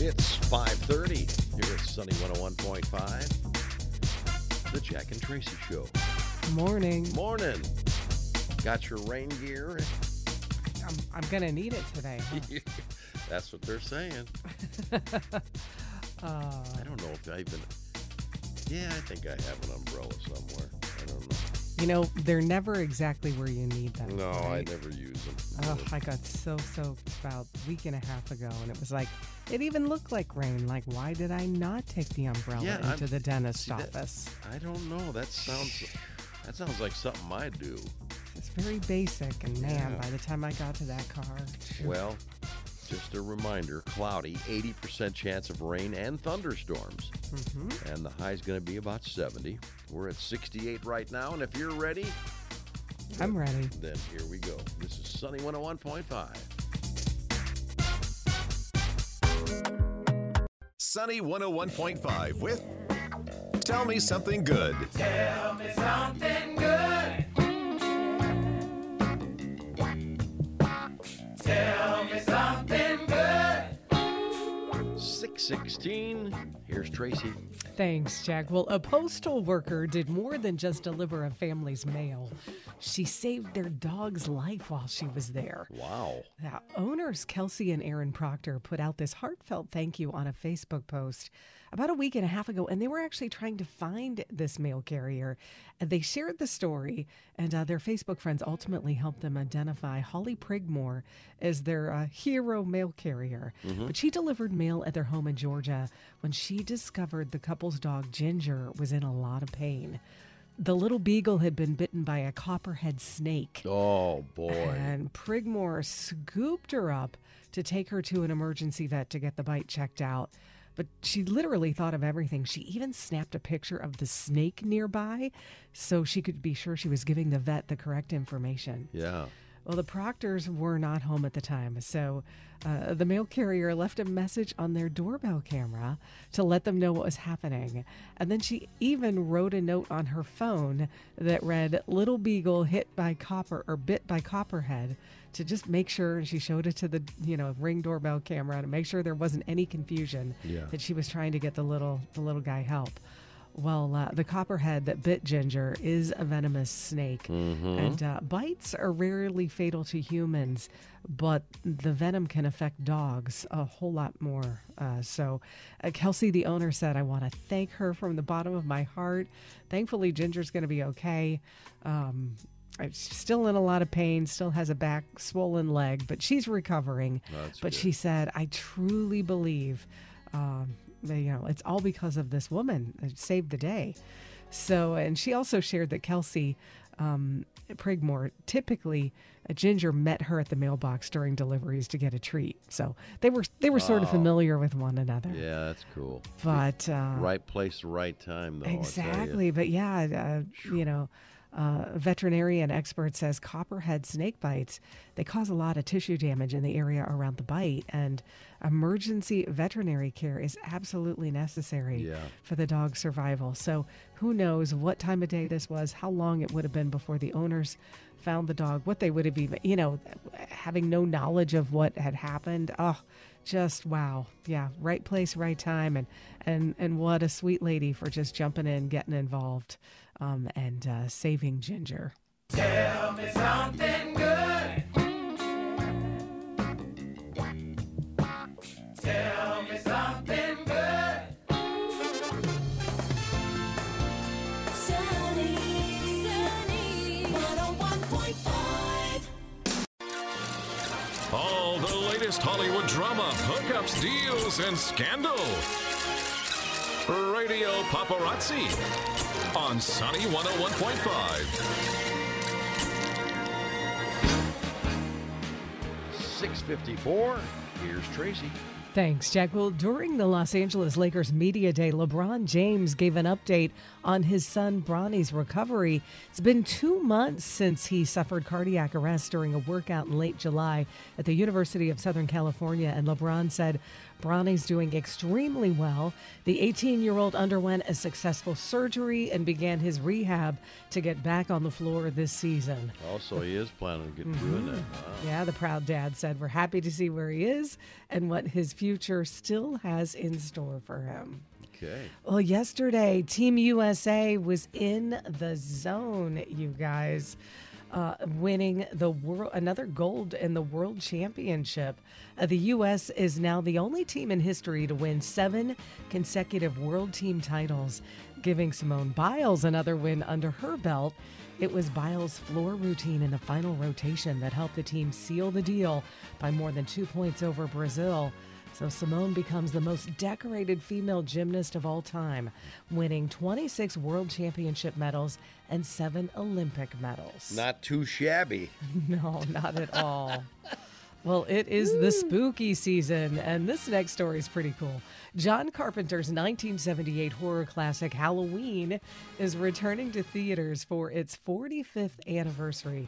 It's 5:30 here at Sunny 101.5. The Jack and Traci Show. Morning. Morning. Got your rain gear? I'm, I'm gonna need it today. huh? That's what they're saying. Uh, I don't know if I even. Yeah, I think I have an umbrella somewhere. I don't know. you know, they're never exactly where you need them. No, I never use them. Oh, I got so soaked about a week and a half ago, and it was like it even looked like rain. Like, why did I not take the umbrella Yeah, I'm- into the dentist see, that- office? I don't know. That sounds. That sounds like something I'd do. It's very basic, and man, Yeah. by the time I got to that car, Well, just a reminder cloudy, 80% chance of rain and thunderstorms. hmm And the high is going to be about 70. We're at 68 right now. And if you're ready, I'm ready. then here we go. This is Sunny 101.5. Sunny 101.5 with Tell Me Something Good. Tell me something good. Tell 616. Here's Traci. Thanks, Jack. Well, a postal worker did more than just deliver a family's mail. She saved their dog's life while she was there. Wow. Now, owners Kelsey and Aaron Proctor put out this heartfelt thank you on a Facebook post about a week and a half ago, and they were actually trying to find this mail carrier. And they shared the story, and uh, their Facebook friends ultimately helped them identify Holly Prigmore as their uh, hero mail carrier. But she delivered mail at their home in Georgia when she discovered the couple's dog Ginger was in a lot of pain. The little beagle had been bitten by a copperhead snake. Oh, boy. And Prigmore scooped her up to take her to an emergency vet to get the bite checked out. But she literally thought of everything. She even snapped a picture of the snake nearby so she could be sure she was giving the vet the correct information. Yeah. Well, the Proctors were not home at the time, so uh, the mail carrier left a message on their doorbell camera to let them know what was happening. And then she even wrote a note on her phone that read, Little Beagle hit by copper or bit by copperhead to just make sure and she showed it to the you know ring doorbell camera to make sure there wasn't any confusion Yeah. that she was trying to get the little the little guy help well, uh, the copperhead that bit Ginger is a venomous snake, and uh, bites are rarely fatal to humans, but the venom can affect dogs a whole lot more. Uh, so, uh, Kelsey, the owner, said, I want to thank her from the bottom of my heart. Thankfully, Ginger's going to be okay. Um, still in a lot of pain, still has a back swollen leg, but she's recovering. That's but good. she said, I truly believe um, that, you know, it's all because of this woman that saved the day. So, and she also shared that Kelsey um, Prigmore typically uh, Ginger met her at the mailbox during deliveries to get a treat. So they were they were sort of familiar with one another. Yeah, that's cool. But uh, Right place, right time, though. I tell ya. Exactly, but yeah, uh, you know, uh, veterinarian expert says copperhead snake bites they cause a lot of tissue damage in the area around the bite, and emergency veterinary care is absolutely necessary Yeah. for the dog's survival. So who knows what time of day this was, how long it would have been before the owners found the dog, what they would have even, you know, having no knowledge of what had happened. Oh, just wow. Yeah, right place, right time, and and and what a sweet lady for just jumping in, getting involved, um, and uh, saving Ginger. Tell me something good. Tell me something good. Sunny, sunny, 101.5. All the latest Hollywood drama, hookups, deals, and scandal. Radio Paparazzi on Sunny 101.5. 654. Here's Traci. Thanks, Jack. Well, during the Los Angeles Lakers Media Day, LeBron James gave an update on his son Bronny's recovery. It's been two months since he suffered cardiac arrest during a workout in late July at the University of Southern California, and LeBron said Bronny's doing extremely well. The 18 year old underwent a successful surgery and began his rehab to get back on the floor this season. Also, he is planning on getting doing that. Wow. Yeah, the proud dad said, We're happy to see where he is and what his future still has in store for him. Okay. Well, yesterday, Team USA was in the zone, you guys, uh, winning the world another gold in the World Championship. Uh, the U.S. is now the only team in history to win seven consecutive World Team titles, giving Simone Biles another win under her belt. It was Biles' floor routine in the final rotation that helped the team seal the deal by more than two points over Brazil. So Simone becomes the most decorated female gymnast of all time, winning 26 world championship medals and seven Olympic medals. Not too shabby. No, not at all. Well, it is the spooky season, and this next story is pretty cool. John Carpenter's 1978 horror classic Halloween is returning to theaters for its 45th anniversary.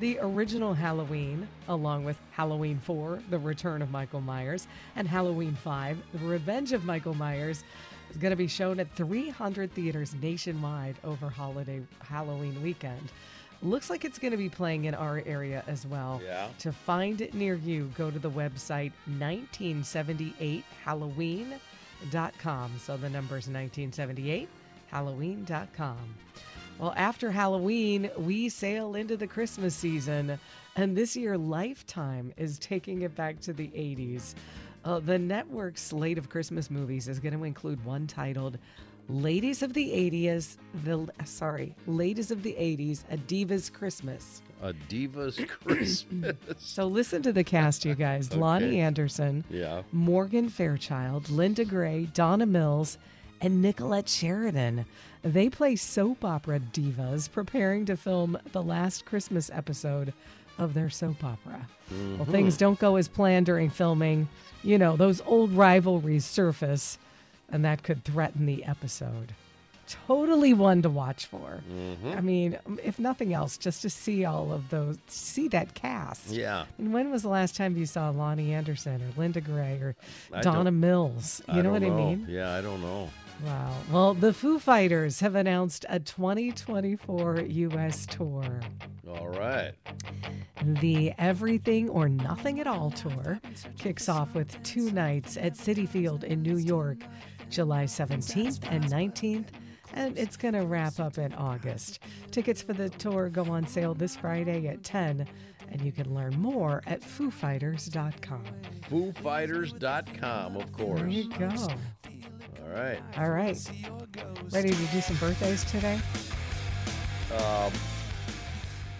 The original Halloween, along with Halloween 4, The Return of Michael Myers, and Halloween 5, The Revenge of Michael Myers, is going to be shown at 300 theaters nationwide over holiday Halloween weekend. Looks like it's going to be playing in our area as well. Yeah. To find it near you, go to the website 1978halloween.com. So the number is 1978halloween.com. Well, after Halloween, we sail into the Christmas season, and this year Lifetime is taking it back to the 80s. Uh, the network's slate of Christmas movies is going to include one titled Ladies of the 80s, the sorry, Ladies of the 80s, A Diva's Christmas. A Diva's Christmas. So listen to the cast, you guys. Loni Anderson, yeah. Morgan Fairchild, Linda Gray, Donna Mills, and Nicolette Sheridan. They play soap opera divas preparing to film the last Christmas episode of their soap opera. Well, mm-hmm. things don't go as planned during filming. You know, those old rivalries surface, and that could threaten the episode. Totally one to watch for. Mm-hmm. I mean, um, if nothing else, just to see all of those, see that cast. Yeah. And when was the last time you saw Loni Anderson or Linda Gray or I Donna Mills? You I know what I mean? Yeah, I don't know. Wow. Well, the Foo Fighters have announced a 2024 U.S. tour. All right. The Everything or Nothing at All tour kicks off with two nights at Citi Field in New York, July 17th and 19th, and it's going to wrap up in August. Tickets for the tour go on sale this Friday at 10, and you can learn more at foofighters.com. FooFighters.com, of course. There you go. All right. All right. Ready to do some birthdays today? Um,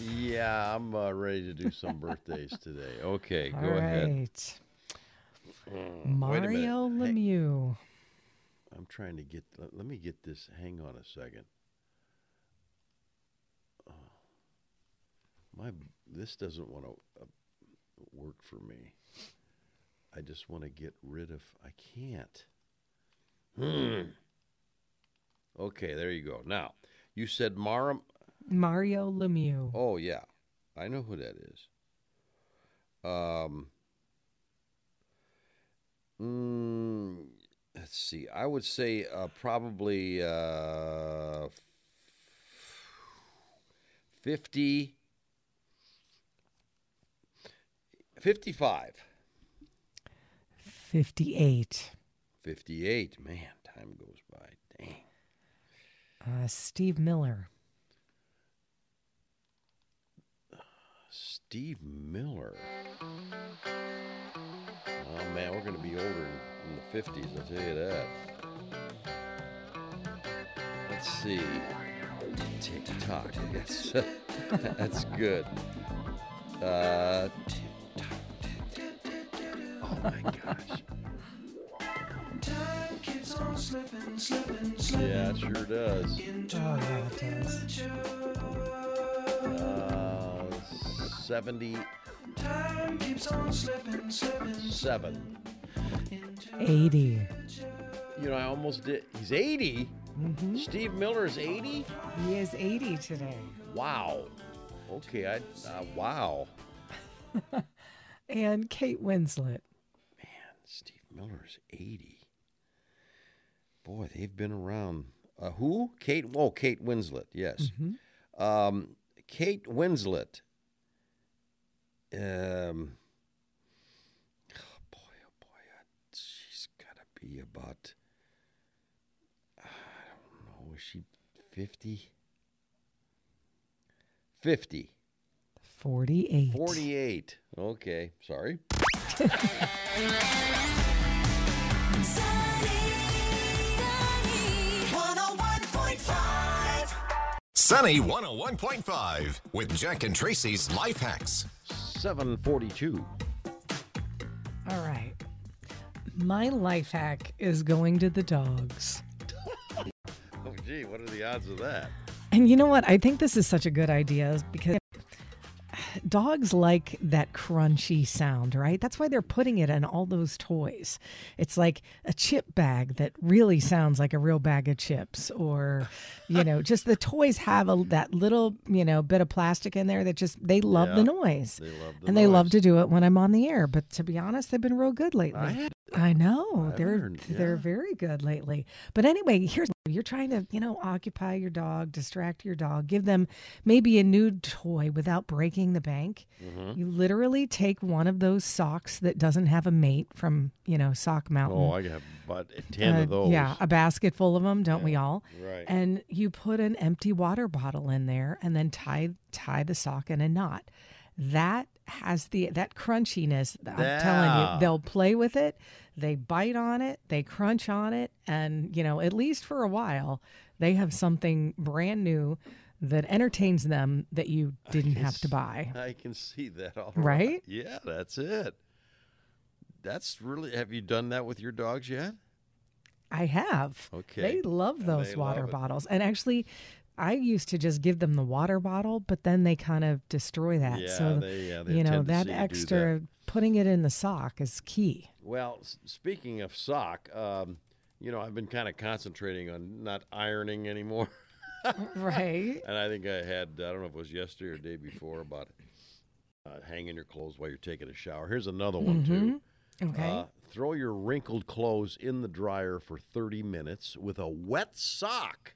yeah, I'm uh, ready to do some birthdays today. Okay, go All right. ahead. Hmm, wait a minute. Mario Hey. I'm trying to get. Let, let me get this. Hang on a second. Oh, my this doesn't want to uh, work for me. I just want to get rid of. I can't. Hmm. Okay, there you go. Now, you said Mara. Mario Lemieux. Oh yeah, I know who that is. Um. mm, let's see. I would say uh, probably uh, fifty. 55. 58. 58. Man, time goes by. Dang. Uh, Steve Miller. Steve Miller. Oh man, we're gonna be older in, the fifties. I'll tell you that. Let's see. Tick tock. That's that's good. Uh, oh my gosh. Yeah, it sure does. Oh, yeah, it does. 70. Seven. 80. You know, I almost did. He's 80. Mm-hmm. Steve Miller is 80. He is 80 today. Wow. Okay. I. Uh, wow. And Kate Winslet. Man, Steve Miller's 80. Boy, they've been around. Uh, who? Kate. Oh, Kate Winslet. Yes. Um, Kate Winslet. Um. oh, boy, oh boy, uh, she's got to be about. I don't know. Is she 50? 50. 48. 48. Okay. Sorry. Sunny 101.5 with Jack and Traci's Life Hacks. 742. All right. My life hack is going to the dogs. Oh, gee, what are the odds of that? And you know what? I think this is such a good idea because dogs like that crunchy sound, right? That's why they're putting it in all those toys. It's like a chip bag that really sounds like a real bag of chips, or, you know, just the toys have a, that little, you know, bit of plastic in there that just, they love the noise. They love the and they love to do it when I'm on the air. But to be honest, they've been real good lately. I I know I they're learned, they're very good lately. But anyway, here's you're trying to you know occupy your dog, distract your dog, give them maybe a new toy without breaking the bank. Mm-hmm. You literally take one of those socks that doesn't have a mate from you know Sock Mountain. Oh, I got about 10 Uh, of those. Yeah, a basket full of them, don't we all? Right. And you put an empty water bottle in there and then tie tie the sock in a knot. That has the that crunchiness. I'm telling you, they'll play with it. They bite on it, they crunch on it, and you know, at least for a while, they have something brand new that entertains them that you didn't have to buy. I can see that all Right? Yeah, that's it. That's really. Have you done that with your dogs yet? I have. Okay. They love those they water love bottles. And actually, I used to just give them the water bottle, but then they kind of destroy that. Yeah, so, they- yeah, they you know, that tendency to do extra putting it in the sock is key. Well, speaking of sock, um, you know, I've been kind of concentrating on not ironing anymore. right. And I think I had, I don't know if it was yesterday or day before, about uh, hanging your clothes while you're taking a shower. Here's another one, too. Okay. Uh, throw your wrinkled clothes in the dryer for 30 minutes with a wet sock.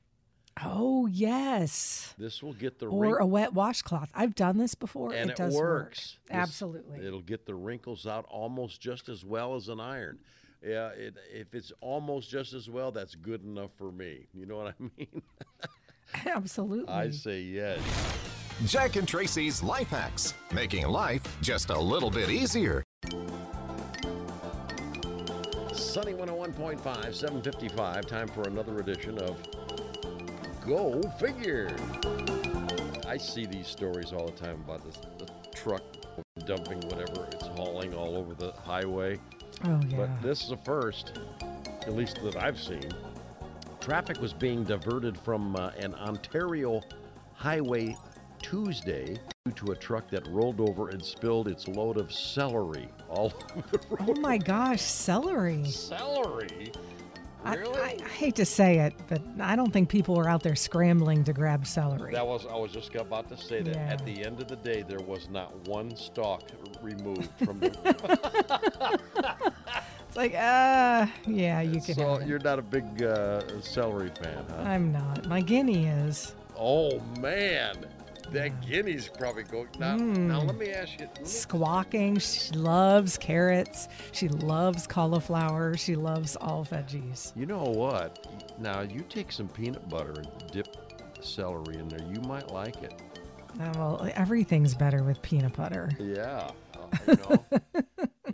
oh, yes. This will get the Or wrinkles. a wet washcloth. I've done this before. and it it, does works. work. This- Absolutely. it'll get the wrinkles out almost just as well as an iron. Yeah, it, if it's almost just as well, that's good enough for me. You know what I mean? Absolutely. I say yes. Jack and Traci's Life Hacks, making life just a little bit easier. Sunny 101.5, 755. Time for another edition of Go Figure. I see these stories all the time about this the truck dumping whatever it's hauling all over the highway. oh, yeah. But this is a first, at least that I've seen. Traffic was being diverted from uh, an Ontario highway Tuesday due to a truck that rolled over and spilled its load of celery all over the road. oh, my gosh. Celery. Celery? I, Really? I, I hate to say it, but I don't think people were out there scrambling to grab celery. That was I was just about to say that. At the end of the day, there was not one stalk removed from the. It's like, uh, yeah, you can so you're not a big uh, celery fan, huh? I'm not. My guinea is. Oh man, that guinea's probably going now. Now let me ask you. me- squawking. She loves carrots. She loves cauliflower. She loves all veggies. You know what? Now you take some peanut butter and dip celery in there. You might like it. Uh, well, everything's better with peanut butter. Yeah. uh, you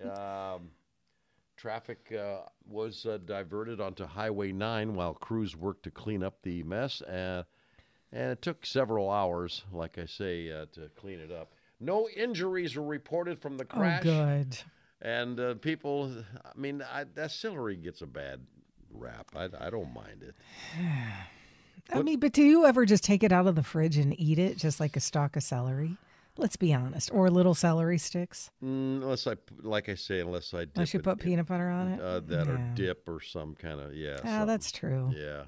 know. um, traffic uh, was uh, diverted onto Highway 9 while crews worked to clean up the mess. Uh, and it took several hours, like I say, uh, to clean it up. No injuries were reported from the crash. Oh, good. And uh, people, I mean, I, that celery gets a bad rap. I, I don't mind it. I mean, but do you ever just take it out of the fridge and eat it just like a stalk of celery? Let's be honest. Or little celery sticks. Mm, unless I, like I say, unless I dip Unless you it put peanut butter on it. uh, that or dip or some kind of yeah. Ah, something. that's true. yeah.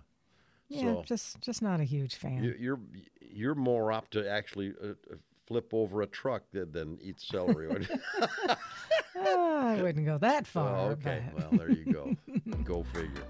Yeah, So just just not a huge fan. you, you're you're more up to actually uh, uh, flip over a truck than, than eat celery. Ah, I wouldn't go that oh, far. okay. but- Well, there you go. go figure.